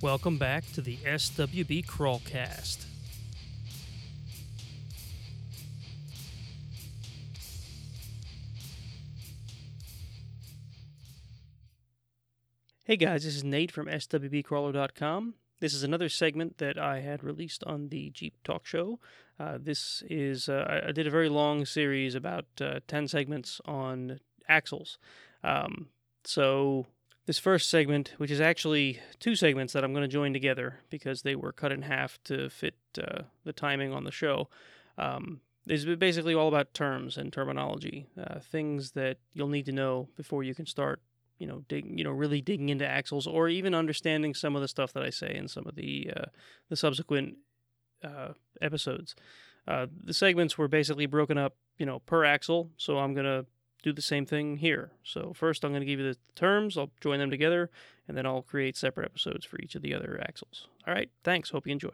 Welcome back to the SWB Crawlcast. Hey guys, this is Nate from SWBcrawler.com. This is another segment that I had released on the Jeep Talk Show. Uh, this is, uh, I- did a very long series, about uh, 10 segments on axles. Um, so, this first segment, which is actually two segments that I'm going to join together because they were cut in half to fit uh, the timing on the show, um, is basically all about terms and terminology, uh, things that you'll need to know before you can start you know, dig, you know, really digging into axles, or even understanding some of the stuff that I say in some of the uh, the subsequent uh, episodes. Uh, the segments were basically broken up, you know, per axle. So I'm gonna do the same thing here. So first, I'm gonna give you the terms. I'll join them together, and then I'll create separate episodes for each of the other axles. All right. Thanks. Hope you enjoy.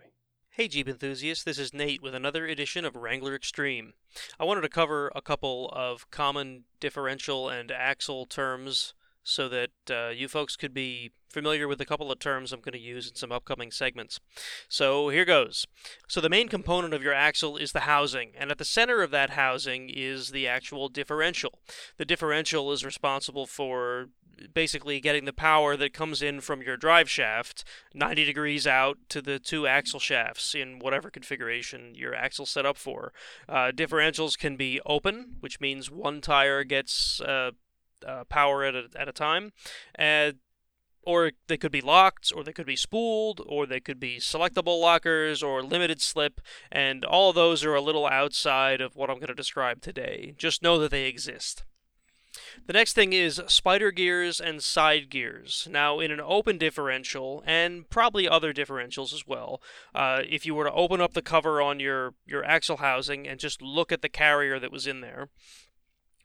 Hey Jeep enthusiasts, this is Nate with another edition of Wrangler Extreme. I wanted to cover a couple of common differential and axle terms so that uh, you folks could be familiar with a couple of terms I'm going to use in some upcoming segments. So here goes. So the main component of your axle is the housing, and at the center of that housing is the actual differential. The differential is responsible for basically getting the power that comes in from your drive shaft 90 degrees out to the two axle shafts in whatever configuration your axle set up for. Uh, differentials can be open, which means one tire gets uh, uh, power at a, at a time. And or they could be locked, or they could be spooled, or they could be selectable lockers, or limited slip, and all those are a little outside of what I'm going to describe today. Just know that they exist. The next thing is spider gears and side gears. Now, in an open differential, and probably other differentials as well, uh, if you were to open up the cover on your, your axle housing and just look at the carrier that was in there,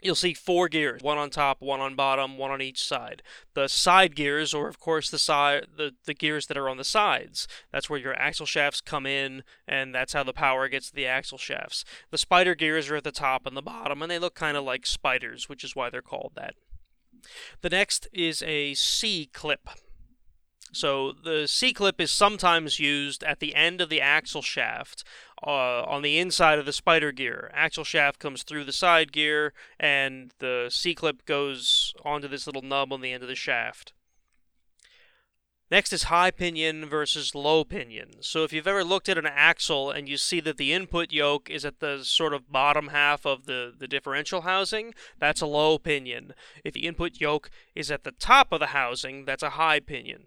You'll see four gears, one on top, one on bottom, one on each side. The side gears, or of course the side, the, the gears that are on the sides. That's where your axle shafts come in, and that's how the power gets to the axle shafts. The spider gears are at the top and the bottom, and they look kind of like spiders, which is why they're called that. The next is a C clip. So the C clip is sometimes used at the end of the axle shaft uh, on the inside of the spider gear. Axle shaft comes through the side gear, and the C clip goes onto this little nub on the end of the shaft. Next is high pinion versus low pinion. So if you've ever looked at an axle and you see that the input yoke is at the sort of bottom half of the, the differential housing, that's a low pinion. If the input yoke is at the top of the housing, that's a high pinion.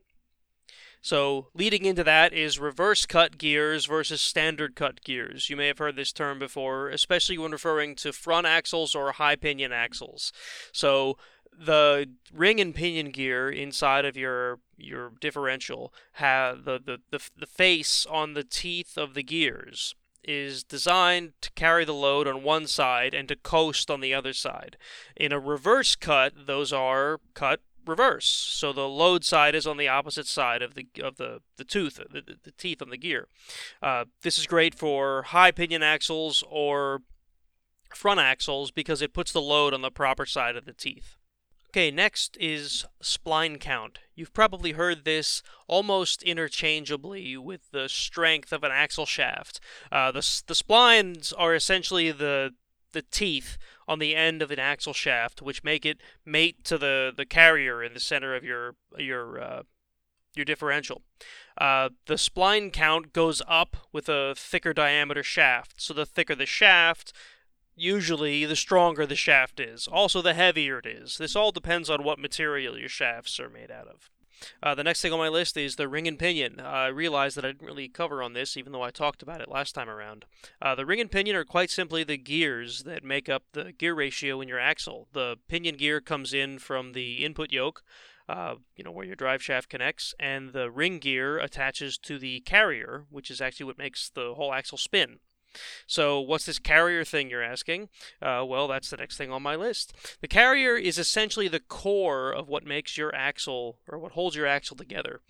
So, leading into that is reverse cut gears versus standard cut gears. You may have heard this term before, especially when referring to front axles or high pinion axles. So, the ring and pinion gear inside of your your differential have the, the, the, the face on the teeth of the gears is designed to carry the load on one side and to coast on the other side. In a reverse cut, those are cut reverse. So the load side is on the opposite side of the of the the tooth, the, the teeth on the gear. Uh, this is great for high pinion axles or front axles because it puts the load on the proper side of the teeth. Okay, next is spline count. You've probably heard this almost interchangeably with the strength of an axle shaft. Uh, the, the splines are essentially the the teeth on the end of an axle shaft, which make it mate to the, the carrier in the center of your your uh, your differential. Uh, the spline count goes up with a thicker diameter shaft. So the thicker the shaft, usually the stronger the shaft is. Also, the heavier it is. This all depends on what material your shafts are made out of. Uh, the next thing on my list is the ring and pinion. Uh, I realized that I didn't really cover on this, even though I talked about it last time around. Uh, the ring and pinion are quite simply the gears that make up the gear ratio in your axle. The pinion gear comes in from the input yoke, uh, you know, where your drive shaft connects, and the ring gear attaches to the carrier, which is actually what makes the whole axle spin. So, what's this carrier thing you're asking? Uh, well, that's the next thing on my list. The carrier is essentially the core of what makes your axle, or what holds your axle together.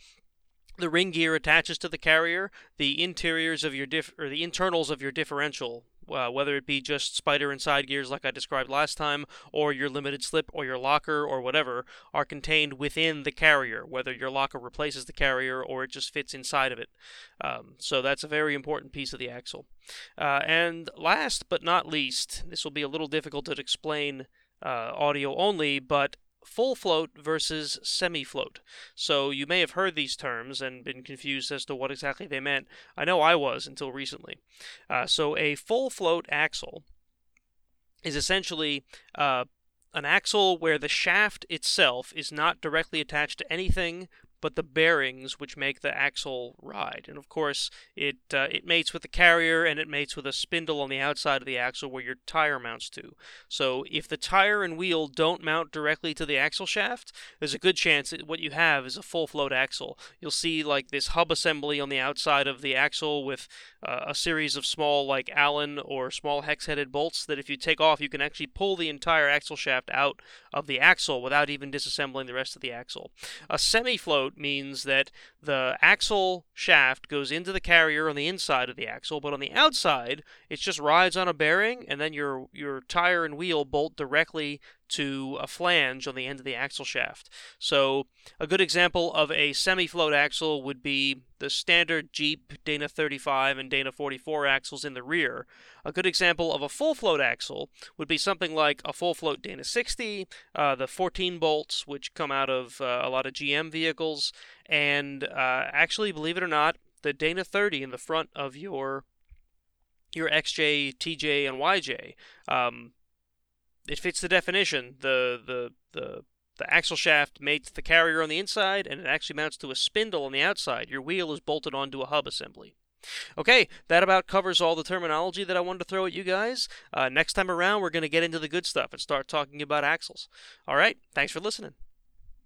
The ring gear attaches to the carrier. The interiors of your diff, or the internals of your differential, uh, whether it be just spider and side gears like I described last time, or your limited slip or your locker or whatever, are contained within the carrier, whether your locker replaces the carrier or it just fits inside of it. Um, so that's a very important piece of the axle. Uh, and last but not least, this will be a little difficult to explain uh, audio only, but full float versus semi float. So you may have heard these terms and been confused as to what exactly they meant. I know I was until recently. Uh, so a full float axle is essentially uh, an axle where the shaft itself is not directly attached to anything but the bearings which make the axle ride. And of course, it uh, it mates with the carrier and it mates with a spindle on the outside of the axle where your tire mounts to. So if the tire and wheel don't mount directly to the axle shaft, there's a good chance that what you have is a full float axle. You'll see like this hub assembly on the outside of the axle with uh, a series of small like Allen or small hex-headed bolts that if you take off, you can actually pull the entire axle shaft out of the axle without even disassembling the rest of the axle. A semi-float means that the axle shaft goes into the carrier on the inside of the axle, but on the outside, it just rides on a bearing, and then your your tire and wheel bolt directly to a flange on the end of the axle shaft. So, a good example of a semi float axle would be the standard Jeep Dana 35 and Dana 44 axles in the rear. A good example of a full float axle would be something like a full float Dana 60, uh, the 14 bolts, which come out of uh, a lot of GM vehicles, and uh, actually, believe it or not, the Dana 30 in the front of your your XJ, TJ, and YJ. Um, it fits the definition. The the the the axle shaft mates the carrier on the inside, and it actually mounts to a spindle on the outside. Your wheel is bolted onto a hub assembly. Okay, that about covers all the terminology that I wanted to throw at you guys. Uh, next time around, we're going to get into the good stuff and start talking about axles. All right, thanks for listening.